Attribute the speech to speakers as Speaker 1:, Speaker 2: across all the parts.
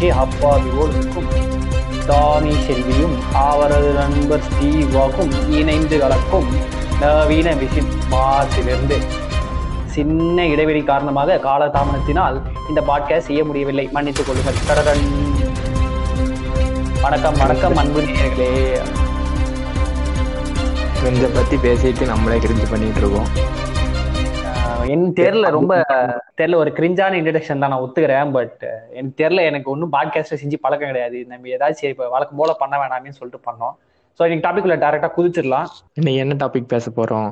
Speaker 1: அப்பாவியோடும் Tommy செல்வியும் அவரது நண்பர் ஸ்டீவாகும் இணைந்து கலக்கும் நவீன மிஷின் மார்ச்சிலிருந்து. சின்ன இடைவெளி காரணமாக காலதாமதத்தினால் இந்த பாட்காஸ்ட் செய்ய முடியவில்லை. மன்னித்துக் கொள்ளுங்கள். கடடன் வணக்கம் வணக்கம் அன்பு நேயர்களே.
Speaker 2: இதை பத்தி பேசிட்டு நம்மளே கிரிஞ்சு பண்ணிட்டு இருக்கோம்.
Speaker 1: ஆஹ் என் தெரியல ரொம்ப தெரியல ஒரு கிரிஞ்சான இன்ட்ரடக்ஷன் தான் நான் ஒத்துக்கிறேன் பட் எனக்கு தெரியல எனக்கு ஒன்றும் பாட்காஸ்ட் செஞ்சு பழக்கம் கிடையாது. நம்ம ஏதாச்சும் இப்போ வழக்கம் போல பண்ண வேணாமே சொல்லிட்டு பண்ணோம். ஸோ இன்னைக்கு டாபிக்ல டேரக்டா குதிச்சிடலாம்.
Speaker 2: இன்னைக்கு என்ன டாபிக் பேச போறோம்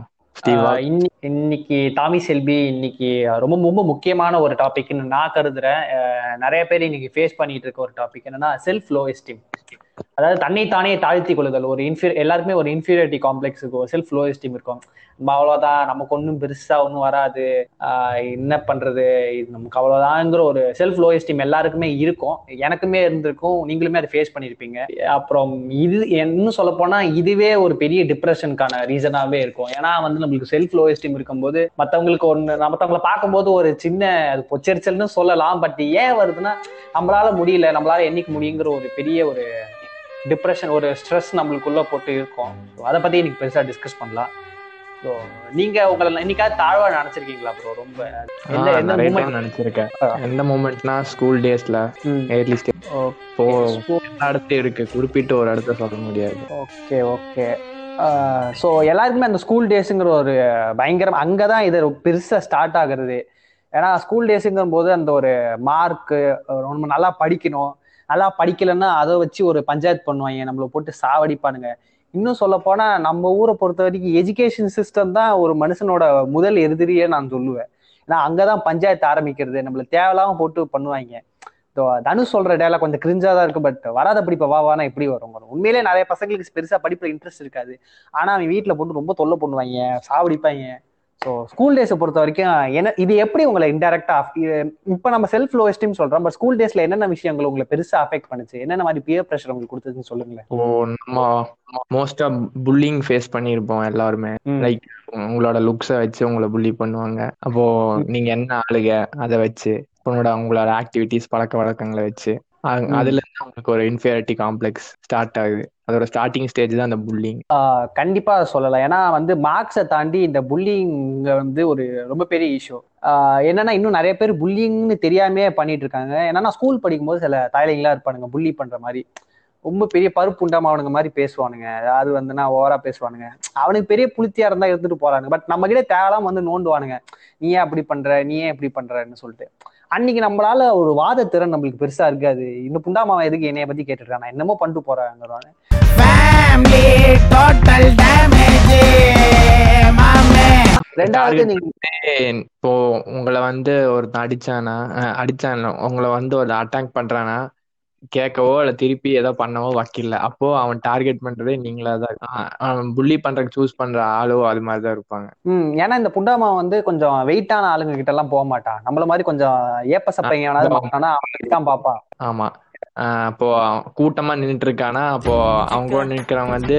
Speaker 1: இன்னைக்கு டாமி செல்வி இன்னைக்கு ரொம்ப ரொம்ப முக்கியமான ஒரு டாபிக்னு நான் கருதுறேன். நிறைய பேர் இன்னைக்கு ஃபேஸ் பண்ணிட்டு இருக்க ஒரு டாபிக் என்னன்னா செல்ஃப் லோ எஸ்டீம் அதாவது தன்னை தானே தாழ்த்தி கொள்ளுதல். ஒரு இன்ஃபீர் எல்லாருக்குமே ஒரு இன்ஃபீரியாரிட்டி காம்ப்ளெக்ஸ் இருக்கும். செல்ஃப் லோ எஸ்டீம் இருக்கும். நம்ம அவ்வளோதான் நமக்கு ஒன்றும் பெருசா ஒன்றும் வராது. ஆஹ் என்ன பண்றது? நமக்கு அவ்வளோதாங்கிற ஒரு செல்ஃப் லோ எஸ்டீம் எல்லாருக்குமே இருக்கும். எனக்குமே இருந்திருக்கும். நீங்களுமே அதை ஃபேஸ் பண்ணியிருப்பீங்க அப்புறம் இது இன்னும் சொல்ல போனா இதுவே ஒரு பெரிய டிப்ரெஷனுக்கான ரீசனாவே இருக்கும். ஏன்னா வந்து நம்மளுக்கு செல்ஃப் லோ எஸ்டீம் இருக்கும்போது மத்தவங்களுக்கு ஒன்று மற்றவங்களை பார்க்கும்போது ஒரு சின்ன அது பொச்சரிச்சல்னு சொல்லலாம். பட் ஏன் வருதுன்னா நம்மளால முடியல. நம்மளால என்னைக்கு முடியுங்கிற ஒரு பெரிய ஒரு டிப்ரெஷன் ஒரு ஸ்ட்ரெஸ் நம்மளுக்குள்ள போட்டு இருக்கும். So அதை பத்தி இன்னைக்கு பெருசா டிஸ்கஸ் பண்ணலாம். ஸோ நீங்க உங்களை என்னைக்காவது தாழ்வா நினைச்சிருக்கீங்களா ப்ரோ ரொம்ப
Speaker 2: நினைச்சிருக்கேன். எந்த மூமெண்ட்னா ஸ்கூல் டேஸ்ல ஏர்லி ஸ்டேஜ் இப்போ இடத்தையும் இருக்கு. குறிப்பிட்டு ஒரு இடத்த சொல்ல முடியாது.
Speaker 1: ஓகே ஓகே ஸோ எல்லாருக்குமே அந்த ஸ்கூல் டேஸுங்கிற ஒரு பயங்கரம் அங்கே தான் இது பெருசாக ஸ்டார்ட் ஆகுறது. ஏன்னா ஸ்கூல் டேஸுங்கிற போது அந்த ஒரு மார்க்கு நம்ம நல்லா படிக்கணும். நல்லா படிக்கலைன்னா அதை வச்சு ஒரு பஞ்சாயத்து பண்ணுவாங்க. நம்மளை போட்டு சாவடிப்பானுங்க. இன்னும் சொல்ல போனா நம்ம ஊரை பொறுத்த வரைக்கும் எஜுகேஷன் சிஸ்டம் தான் ஒரு மனுஷனோட முதல் எதிரியே நான் சொல்லுவேன். ஏன்னா அங்கதான் பஞ்சாயத்து ஆரம்பிக்கிறது. நம்மள தேவையில்லாம போட்டு பண்ணுவாங்க. இதோ தனுஷ் சொல்ற டேலாக் கொஞ்சம் கிரிஞ்சா தான் இருக்கு பட் வராத படிப்ப வா வானா எப்படி வரும். உண்மையிலேயே உண்மையிலே நிறைய பசங்களுக்கு பெருசா படிப்புல இன்ட்ரெஸ்ட் இருக்காது. ஆனா அவன் வீட்டுல போட்டு ரொம்ப தொல்லை பண்ணுவாங்க. சாவடிப்பாங்க. ஸோ ஸ்கூல் டேஸை பொறுத்த வரைக்கும் என்ன இது எப்படி உங்களை இன்டெரக்டா இப்போ நம்ம செல்ஃப் லோ எஸ்டீம் சொல்றோம் பட் ஸ்கூல் டேஸ்ல என்னென்ன விஷயங்கள் உங்களை பெருசா அஃபெக்ட் பண்ணுச்சு? என்னென்ன மாதிரி பியர் ப்ரெஷர் உங்களுக்கு கொடுத்ததுன்னு சொல்லுங்களேன்.
Speaker 2: ஓ நம்ம மோஸ்டா புல்லிங் ஃபேஸ் பண்ணியிருப்போம் எல்லாருமே. லைக் உங்களோட லுக்ஸை வச்சு உங்களை புள்ளி பண்ணுவாங்க. அப்போ நீங்க என்ன ஆளுக அதை வச்சு உங்களோட உங்களோட ஆக்டிவிட்டிஸ் பழக்க வழக்கங்களை வச்சு. அதுல இருந்து உங்களுக்கு ஒரு இன்ஃபியாரிட்டி காம்ப்ளெக்ஸ் ஸ்டார்ட் ஆகுது. அதோட ஸ்டார்டிங் ஸ்டேஜ் தான் அந்த புல்லிங்
Speaker 1: கண்டிப்பா சொல்லலாம். ஏன்னா வந்து மார்க்ஸை தாண்டி இந்த புல்லிங் வந்து ஒரு ரொம்ப பெரிய இஷ்யூ என்னன்னா இன்னும் நிறைய பேர் புல்லிங்னு தெரியாமே பண்ணிட்டு இருக்காங்க ஏன்னா ஸ்கூல் படிக்கும்போது சில தாய்லிங்கெல்லாம் இருப்பானுங்க புள்ளி பண்ற மாதிரி. ரொம்ப பெரிய பருப்பு உண்டாமவனுங்க மாதிரி பேசுவானுங்க. அது வந்து நான் ஓவரா பேசுவானுங்க. அவனுக்கு பெரிய புளித்தியா இருந்தா இருந்துட்டு போறானுங்க. பட் நம்ம கிட்ட தேவையில்லாம வந்து நோண்டுவானுங்க. நீ ஏன் அப்படி பண்ற? நீ ஏன் இப்படி பண்றன்னு சொல்லிட்டு. அன்னைக்கு நம்மளால ஒரு வாத திறன் நம்மளுக்கு பெருசா இருக்காது. இந்த புண்டாமாவன் எதுக்கு என்னைய பத்தி கேட்டுட்டு இருக்கான்? நான் என்னமோ பண்ணிட்டு போறேங்கிறான்
Speaker 3: Family total damage, mame.
Speaker 1: ரெண்டாவது
Speaker 2: இப்போ உங்களை வந்து ஒருத்தன் அடிச்சானா? அடிச்சான் உங்களை வந்து ஒரு அட்டாக் பண்றானா? கேட்கவோ இல்ல திருப்பி ஏதோ பண்ணவோ வக்கில்ல. அப்போ அவன் டார்கெட் பண்றதே நீங்களா தான் புள்ளி பண்றதுக்கு சூஸ் பண்ற ஆளோ அது மாதிரி தான் இருப்பாங்க.
Speaker 1: ம் ஏன்னா இந்த புண்டாமா வந்து கொஞ்சம் வெயிட்டான ஆளுங்க கிட்ட எல்லாம் போக மாட்டான். நம்மள மாதிரி கொஞ்சம் ஏப்ப சப்பைங்க எவனாவது மாட்டானா அவன் தான் பாப்பான்
Speaker 2: ஆமா. அப்போ கூட்டமா நின்னுட்டு இருக்கானா அப்போ அவங்க கூட நிக்கிறவங்க வந்து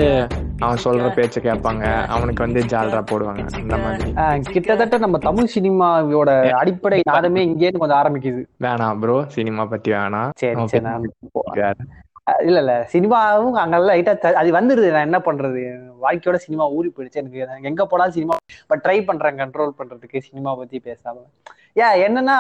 Speaker 2: அவன் சொல்ற பேச்ச கேட்பாங்க. அவனுக்கு வந்து ஜால்ரா போடுவாங்க. அந்த மாதிரி.
Speaker 1: கிட்டத்தட்ட நம்ம தமிழ் சினிமாவோட அடிப்படை நாதமே இங்கேருந்து கொஞ்சம் ஆரம்பிக்குது.
Speaker 2: வேணாம் ப்ரோ சினிமா பத்தி வேணாம்.
Speaker 1: இல்ல இல்ல. சினிமாவும் அங்கெல்லாம் லைட்டா அது வந்துருது. நான் என்ன பண்றது? வாழ்க்கையோட சினிமா ஊறி போயிடுச்சு. எனக்கு எனக்கு எங்க போனாலும் சினிமா பட் ட்ரை பண்றேன். கண்ட்ரோல் பண்றதுக்கு சினிமா பத்தி பேசாம. ஏன் என்னன்னா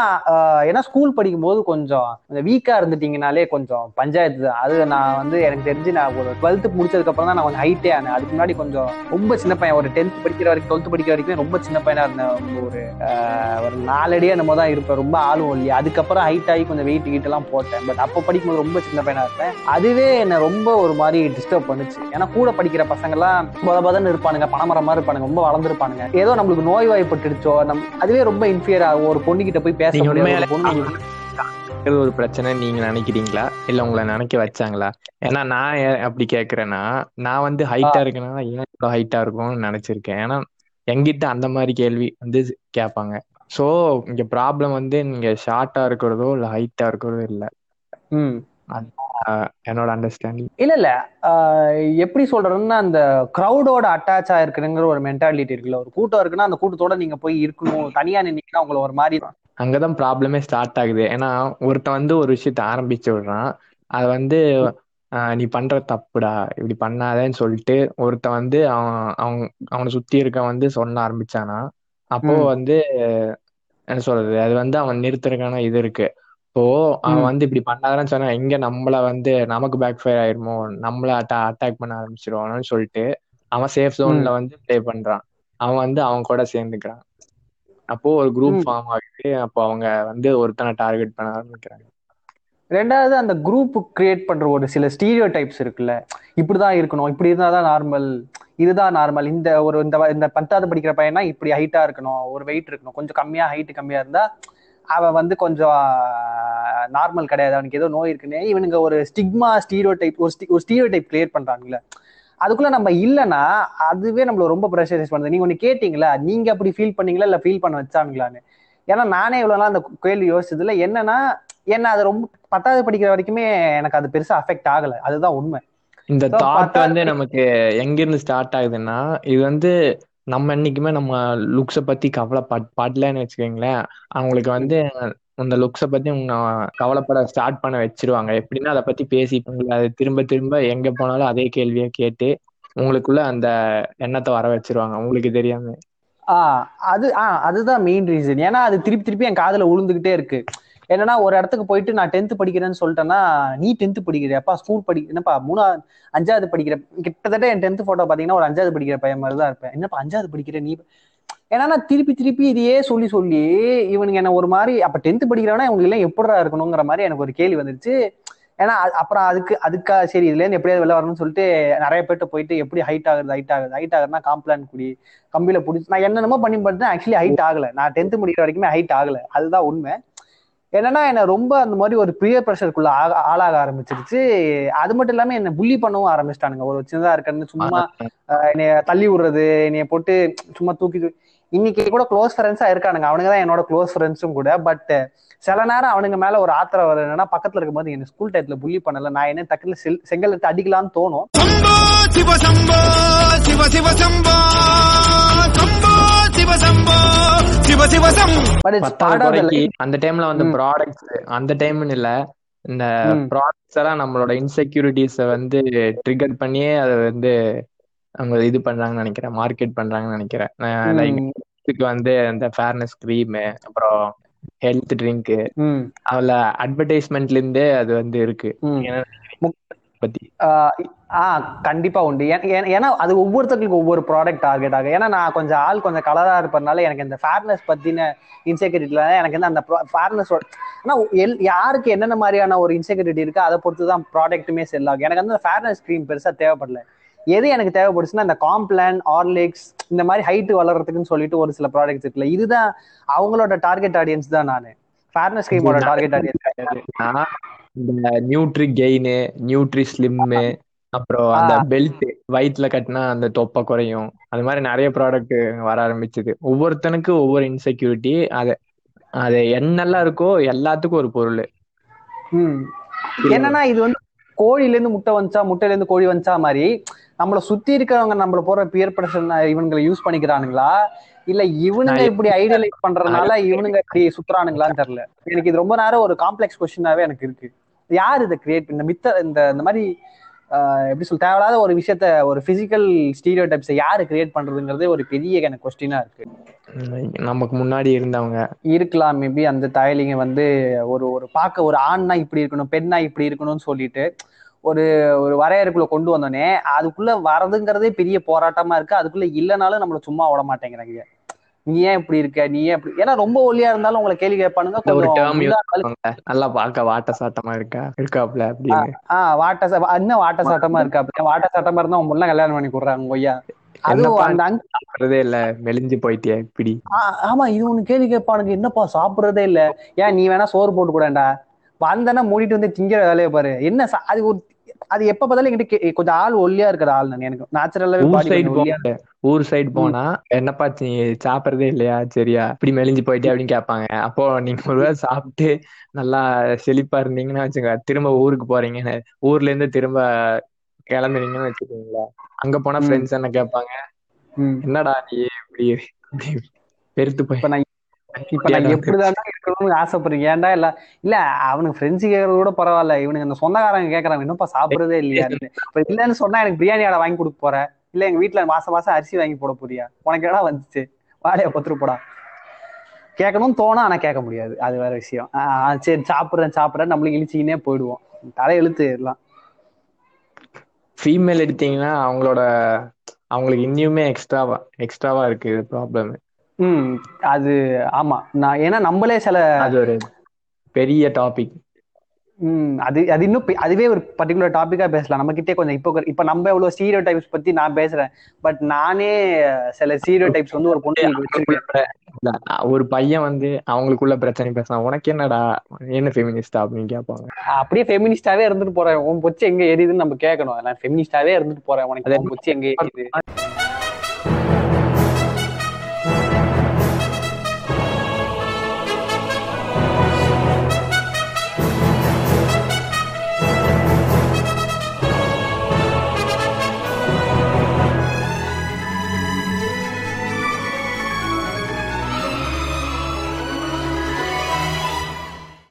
Speaker 1: ஏன்னா ஸ்கூல் படிக்கும்போது கொஞ்சம் வீக்கா இருந்துட்டீங்கனாலே கொஞ்சம் பஞ்சாயத்து தான். அது நான் வந்து எனக்கு தெரிஞ்சு நான் ஒரு டுவெல்த்து முடிச்சதுக்கு அப்புறம் தான் நான் கொஞ்சம் ஹைட்டே ஆனேன். அதுக்கு முன்னாடி கொஞ்சம் ரொம்ப சின்ன பையன் ஒரு டென்த் படிக்கிற வரைக்கும் டுவெல்த் படிக்கிற வரைக்கும் ரொம்ப சின்ன பையனா இருந்தேன். ஒரு ஒரு நாலடியா நம்ம தான் இருப்பேன். ரொம்ப ஆளும் இல்லையா. அதுக்கப்புறம் ஹைட் ஆகி கொஞ்சம் வெயிட் கீட் எல்லாம் போட்டேன். பட் அப்போ படிக்கும்போது ரொம்ப சின்ன பையனா இருப்பேன். அதுவே என்னை ரொம்ப ஒரு மாதிரி டிஸ்டர்ப் பண்ணுச்சு. ஏன்னா கூட படிக்கிற பசங்க எல்லாம் பத பதன்னு இருப்பானுங்க பணமரம் மாதிரி இருப்பானுங்க ரொம்ப வளர்ந்துருப்பானுங்க. ஏதோ நம்மளுக்கு நோய் வாய்ப்பட்டுடுச்சோ நம் அதுவே ரொம்ப இன்ஃபியர் ஆகும். ஒரு பொண்ணு கிட்ட போய் பேச
Speaker 2: உண்மையாலே
Speaker 1: ஒரு
Speaker 2: பிரச்சனை நீங்க நினைக்கிறீங்களா? இல்ல உங்களை நினைக்க வச்சாங்களா? ஏன்னா நான் அப்படி கேக்குறேன்னா நான் வந்து ஹைட்டா இருக்கேன்னா ஏன் இவ்வளவு ஹைட்டா இருக்கும்னு நினைச்சிருக்கேன். ஏன்னா எங்கிட்ட அந்த மாதிரி கேள்வி வந்து கேட்பாங்க. சோ இங்க ப்ராப்ளம் வந்து நீங்க ஷார்ட்டா இருக்கிறதோ இல்ல ஹைட்டா இருக்கிறதோ இல்ல. என்னோட அண்டர்ஸ்டாண்டிங்
Speaker 1: இல்ல இல்ல. ஆஹ் எப்படி சொல்றதுன்னா அந்த கிரௌடோட அட்டாச் ஆயிருக்குங்கிற ஒரு மென்டாலிட்டி இருக்குல்ல. ஒரு கூட்டம் இருக்குன்னா அந்த கூட்டத்தோட நீங்க போய் இருக்கணும். தனியா நின்னீங்கன்னா உங்களை ஒரு மாதிரி
Speaker 2: அங்கதான் ப்ராப்ளமே ஸ்டார்ட் ஆகுது. ஏன்னா ஒருத்தன் வந்து ஒரு விஷயத்த ஆரம்பிச்சு விடுறான். அது வந்து ஆஹ் நீ பண்ற தப்புடா. இப்படி பண்ணாதேன்னு சொல்லிட்டு ஒருத்தன் வந்து அவன் அவன் அவனை சுத்தி இருக்க வந்து சொல்ல ஆரம்பிச்சானா அப்போ. வந்து என்ன சொல்றது? அது வந்து அவன் நிறுத்துறதுக்கான இது இருக்கு. இப்போ அவன். வந்து இப்படி பண்ணாதான்னு சொன்னா எங்க நம்மள வந்து நமக்கு பேக் ஃபயர் ஆயிருமோ நம்மள அட்டா அட்டாக் பண்ண ஆரம்பிச்சிருவானு சொல்லிட்டு அவன் சேஃப் ஜோன்ல வந்து ப்ளே பண்றான். அவன் வந்து அவன் கூட சேர்ந்துக்கிறான். அப்போ ஒரு குரூப். ஃபார்ம் ஆகுது அப்போ அவங்க வந்து ஒருத்தனை டார்கெட் பண்ண ஆரம்பிக்கிறாங்க.
Speaker 1: ரெண்டாவது அந்த குரூப் கிரியேட் பண்ற ஒரு சில ஸ்டீரியோ டைப்ஸ் இருக்குல்ல. இப்படிதான் இருக்கணும் இப்படி இருந்தாதான் நார்மல் இதுதான் நார்மல் இந்த ஒரு இந்த இந்த பத்தாவது படிக்கிற பையனா இப்படி ஹைட்டா இருக்கணும் ஒரு வெயிட் இருக்கணும். கொஞ்சம் கம்மியா ஹைட் கம்மியா இருந்தா அவன் வந்து கொஞ்சம் நார்மல் கிடையாது. அவனுக்கு ஏதோ நோய் இருக்குன்னு இவனுங்க ஒரு ஸ்டிக்மா ஸ்டீரியோ டைப் ஒரு ஒரு ஸ்டீரியோ டைப் கிரியேட் பண்றாங்கல்ல அதுக்குள்ள நம்ம இல்லைன்னா அதுவே நம்மள ரொம்ப ப்ரெஷரைஸ் பண்ணுது. நீங்க ஒண்ணு கேட்டீங்களா? நீங்க அப்படி ஃபீல் பண்ணீங்களா? இல்ல ஃபீல் பண்ண வச்சானுங்களான்னு. ஏன்னா நானே இவ்வளவு நாள் அந்த கேள்வி யோசிச்சதுல என்னன்னா என்ன அது ரொம்ப பத்தாவது படிக்கிற வரைக்குமே எனக்கு அது பெருசா அஃபெக்ட் ஆகல. அதுதான் உண்மை.
Speaker 2: இந்த தாட் வந்து நமக்கு எங்க இருந்து ஸ்டார்ட் ஆகுதுன்னா இது வந்து நம்ம என்னைக்குமே நம்ம லுக்ஸ பத்தி கவலைப்பட் படலன்னு வச்சுக்கோங்களேன். அவங்களுக்கு வந்து அந்த லுக்ஸ பத்தி அவங்க கவலைப்பட ஸ்டார்ட் பண்ண வச்சிருவாங்க. எப்படின்னா அதை பத்தி பேசி அது திரும்ப திரும்ப எங்க போனாலும் அதே கேள்வியை கேட்டு உங்களுக்குள்ள அந்த எண்ணத்தை வர வச்சிருவாங்க. உங்களுக்கு தெரியாம.
Speaker 1: ஆஹ் அது ஆஹ் அதுதான் மெயின் ரீசன் ஏன்னா அது திருப்பி திருப்பி என் காதுல உளுந்துகிட்டே இருக்கு. என்னன்னா ஒரு இடத்துக்கு போயிட்டு நான் டென்த் படிக்கிறேன்னு சொல்லிட்டேன்னா நீ டென்த் படிக்கிறியாப்பா? ஸ்கூல் படி என்னப்பா மூணா அஞ்சாவது படிக்கிற கிட்டத்தட்ட என் டென்த் போட்டோ பாத்தீங்கன்னா ஒரு அஞ்சாவது படிக்கிற பையன் மாதிரி தான் இருப்பேன். என்னப்பா அஞ்சாவது படிக்கிற நீ? ஏன்னா நான் திருப்பி திருப்பி இதையே சொல்லி சொல்லி இவனுங்க என்ன ஒரு மாதிரி அப்ப டென்த் படிக்கிறவனா இவங்க எல்லாம் எப்படா இருக்கணுங்கிற மாதிரி எனக்கு ஒரு கேள்வி வந்துருச்சு. ஏன்னா அது- அப்புறம் அதுக்கு அதுக்கா சரி இதுல இருந்து எப்படியாவது வெளில வரணும்னு சொல்லிட்டு நிறைய பேர்ட்ட போயிட்டு எப்படி ஹைட் ஆகுது ஹைட் ஆகுது ஹைட் ஆகுதுன்னா காம்ப்ளான் குடி கம்பியில பிடிச்சி நான் என்னென்னமோ பண்ணி பார்த்தேன் ஆக்சுவலி ஹைட் ஆகல. நான் டென்த் முடிக்கிற வரைக்குமே ஹைட் ஆகல. அதுதான் உண்மை. என்னன்னா என்ன ரொம்ப அந்த மாதிரி ஒரு பிரியர் ப்ரெஷருக்குள்ள ஆக ஆளாக ஆரம்பிச்சிருச்சு. அது மட்டும் இல்லாம என்ன புள்ளி பண்ணவும் ஆரம்பிச்சிட்டானுங்க. ஒரு சின்னதா இருக்கன்னு சும்மா என்னைய தள்ளி விடுறது என்னைய போட்டு சும்மா தூக்கி- இன்னைக்கு கூட க்ளோஸ் ஃப்ரெண்ட்ஸா இருக்கானுங்க. அவனுங்க தான் என்னோட க்ளோஸ் ஃப்ரெண்ட்ஸும் கூட. பட் சில நேரம் அவனுங்க மேல ஒரு ஆத்திரம் வர என்னன்னா பக்கத்துல இருக்கும்போது என்ன ஸ்கூல் டைத்துல புள்ளி பண்ணல. நான் என்ன டக்குல செங்கல் எடுத்து அடிக்கலாம்னு தோணும்.
Speaker 2: அந்த டைம்ல வந்து ப்ராடக்ட்ஸ் அந்த டைம்னு இல்ல. இந்த ப்ராடக்ட்ஸ் எல்லாம் நம்மளோட இன்செக்யூரிட்டிஸ வந்து ட்ரிகர் பண்ணியே அதை வந்து அவங்க இது பண்றாங்கன்னு நினைக்கிறேன். மார்க்கெட் பண்றாங்கன்னு நினைக்கிறேன். இதுக்கு வந்து இந்த ஃபேர்னஸ் க்ரீம் அப்புறம் ஹெல்த் ட்ரிங்க்
Speaker 1: ம்.
Speaker 2: அதுல அட்வர்டைஸ்மெண்ட்ல இருந்தே அது வந்து இருக்கு. பத்தி.
Speaker 1: ஆஹ் கண்டிப்பா உண்டு. ஏன்- ஏன்- ஏன்னா அது ஒவ்வொருத்தருக்கும் ஒவ்வொரு ப்ராடக்ட் டார்கெட் ஆகும். ஏன்னா நான் கொஞ்சம் ஆள் கொஞ்சம் கலரா இருப்பதுனால எனக்கு இந்த ஃபேர்னஸ் பத்தின இன்செக்யூரிட்டில எனக்கு வந்து அந்த ஃபேர்னஸ் ஆனா எல் யாருக்கு என்னென்ன மாதிரியான ஒரு இன்செக்யூரிட்டி இருக்கு அதை பொறுத்து தான் ப்ராடக்ட்டுமே செல் ஆகும். எனக்கு வந்து ஃபேர்னஸ் க்ரீம் பெருசா தேவைப்படல. எது எனக்கு தேவைப்படுச்சுன்னா இந்த காம்ப்ளான் ஆர்லிக்ஸ் இந்த மாதிரி ஹைட் வளர்றதுக்குன்னு சொல்லிட்டு ஒரு சில ப்ராடக்ட்ஸ் இருக்குல்ல இதுதான் அவங்களோட டார்கெட் ஆடியன்ஸ் தான் நான். ஃபேர்னஸ் க்ரீமோட டார்கெட் ஆடியன்ஸ்
Speaker 2: இந்த நியூட்ரி கெயின் நியூட்ரி ஸ்லிம்மு அப்புறம் அந்த. பெல்ட் வயிற்றுல கட்டினா அந்த தொப்பை குறையும். அது மாதிரி நிறைய ப்ராடக்ட் வர ஆரம்பிச்சது. ஒவ்வொருத்தனுக்கு ஒவ்வொரு இன்செக்யூரிட்டி அது அது என்னெல்லாம் இருக்கோ எல்லாத்துக்கும் ஒரு பொருள்.
Speaker 1: என்னன்னா இது வந்து கோழில இருந்து முட்டை வந்துச்சா முட்டையில இருந்து கோழி வந்துச்சா மாதிரி நம்மள சுத்தி இருக்கிறவங்க நம்மள போற பியர் பிரஷர் இவங்களை யூஸ் பண்ணிக்கிறானுங்களா? இல்ல இவனுங்க இப்படி ஐடியலைஸ் பண்றதுனால இவனுங்க இப்படி சுத்துறானுங்களான்னு தெரியல. எனக்கு இது ரொம்ப நேரம் ஒரு காம்ப்ளெக்ஸ் கொஸ்டினாவே எனக்கு இருக்கு. யார் இதை கிரியேட் இந்த மித்த இந்த இந்த மாதிரி எப்படி சொல்ல தேவையில்லாத ஒரு விஷயத்த ஒரு பிசிக்கல் ஸ்டீரியோ டைப்ஸை யாரு கிரியேட் பண்றதுங்கிறதே ஒரு பெரிய எனக்கு கொஸ்டினா இருக்கு.
Speaker 2: நமக்கு முன்னாடி இருந்தவங்க.
Speaker 1: இருக்கலாம் மேபி அந்த தாயலிங்க வந்து ஒரு ஒரு பார்க்க ஒரு ஆண்னா இப்படி இருக்கணும் பெண்ணா இப்படி இருக்கணும்னு சொல்லிட்டு ஒரு ஒரு வரையறைக்குள்ள கொண்டு வந்தோடனே அதுக்குள்ள வரதுங்கிறதே பெரிய போராட்டமா இருக்கு. அதுக்குள்ள இல்லைனாலும் நம்மள சும்மா விட மாட்டேங்கிறாங்க. நீ ஏன் இப்படி இருக்க? நீ ஏன் இப்படி? ஏன்னா ரொம்ப ஒல்லியா இருந்தாலும் உங்களை கேள்வி கேட்பானுங்க.
Speaker 2: நல்லா பார்க்க வாட்ட சாட்டமா இருக்கா? இருக்காப்ல அப்படின்னு.
Speaker 1: ஆஹ் வாட்ட இன்னும் வாட்ட சாட்டமா இருக்கா வாட்ட சாட்டமா இருந்தா முன்ன கல்யாணம் பண்ணி கொடுறாங்க கொய்யா
Speaker 2: சாப்பிடுறதே இல்ல? மெலிஞ்சு போயிட்டியா இப்படி?
Speaker 1: ஆமா இது ஒண்ணு கேள்வி கேட்பானுங்க. என்னப்பா சாப்பிடுறதே இல்ல. ஏன் நீ வேணா சோறு போட்டு கூடண்டா வந்தனா மூடிட்டு வந்து திங்கிற வேலையை பாரு. என்ன அது ஒரு அது எப்ப பார்த்தாலும் என்கிட்ட கொஞ்சம் ஆள் ஒல்லியா இருக்கிற ஆள் நான் எனக்கு நேச்சுரலாவே
Speaker 2: ஊர் சைடு ஊர் சைடு போனா என்னப்பா சாப்பிடுறதே இல்லையா? சரியா? இப்படி மெலிஞ்சு போயிட்டே அப்படின்னு கேட்பாங்க. அப்போ நீங்க ஒருவேளை சாப்பிட்டு நல்லா செழிப்பா இருந்தீங்கன்னா வச்சுங்க திரும்ப ஊருக்கு போறீங்கன்னு ஊர்ல இருந்து திரும்ப கிளம்புறீங்கன்னு வச்சுக்கோங்களேன். அங்க போனா. ஃப்ரெண்ட்ஸ் என்ன கேட்பாங்க. என்னடா நீ இப்படி பெருத்து போய்
Speaker 1: நான் இப்ப நான் எப்படிதான் இருக்கணும்னு ஆசைப்படுறீங்க? ஏன்டா இல்ல இல்ல அவனுக்கு ஃப்ரெண்ட்ஸ் கேக்குறது கூட பரவாயில்ல. இவனுக்கு அந்த சொந்தக்காரங்க கேக்குறாங்க இன்னும்ப்பா சாப்பிடுறதே இல்லையா? இப்ப இல்லன்னு சொன்னா எனக்கு பிரியாணி ஆடை வாங்கி கொடுக்க போற? இல்ல எங்க வீட்டுல மாசம் மாசம் அரிசி வாங்கி போட போறியா? உனக்கு என்னடா வந்துச்சு? வாழைய பத்து போடா. கேட்கணும்னு தோணும் ஆனா கேட்க முடியாது. அது வேற விஷயம். ஆஹ் சரி சாப்பிடுறேன் சாப்பிடுறேன். நம்மளுக்கு இழிச்சிக்கினே போயிடுவோம். தலை எழுத்து எல்லாம்
Speaker 2: ஃபீமேல் எடுத்தீங்கன்னா அவங்களோட அவங்களுக்கு இன்னுமே எக்ஸ்ட்ராவா எக்ஸ்ட்ராவா இருக்கு ப்ராப்ளம்
Speaker 1: ம் அது ஆமா. நான் ஏன்னா நம்மளே சில
Speaker 2: அது ஒரு பெரிய டாபிக்
Speaker 1: ம் அது அது இன்னும் அதுவே ஒரு பர்டிகுலர் டாபிக்கா பேசலாம். நம்ம கிட்டே கொஞ்சம் இப்போ இப்ப நம்ம எவ்வளவு ஸ்டீரியோ டைப்ஸ் பத்தி நான் பேசுறேன். பட் நானே சில ஸ்டீரியோ டைப்ஸ் வந்து ஒரு வச்சிருக்கேன்.
Speaker 2: ஒரு பையன் வந்து அவங்களுக்குள்ள பிரச்சனை பேசலாம் உனக்கு என்னடா? என்ன ஃபெமினிஸ்டா அப்படின்னு கேட்பாங்க.
Speaker 1: அப்படியே ஃபெமினிஸ்டாவே இருந்துட்டு போறேன். உன் பொச்சு எங்க எரியுதுன்னு நம்ம கேட்கணும். நான் ஃபெமினிஸ்டாவே இருந்துட்டு போறேன். உனக்கு உன் பொச்சு எங்க எரியுது?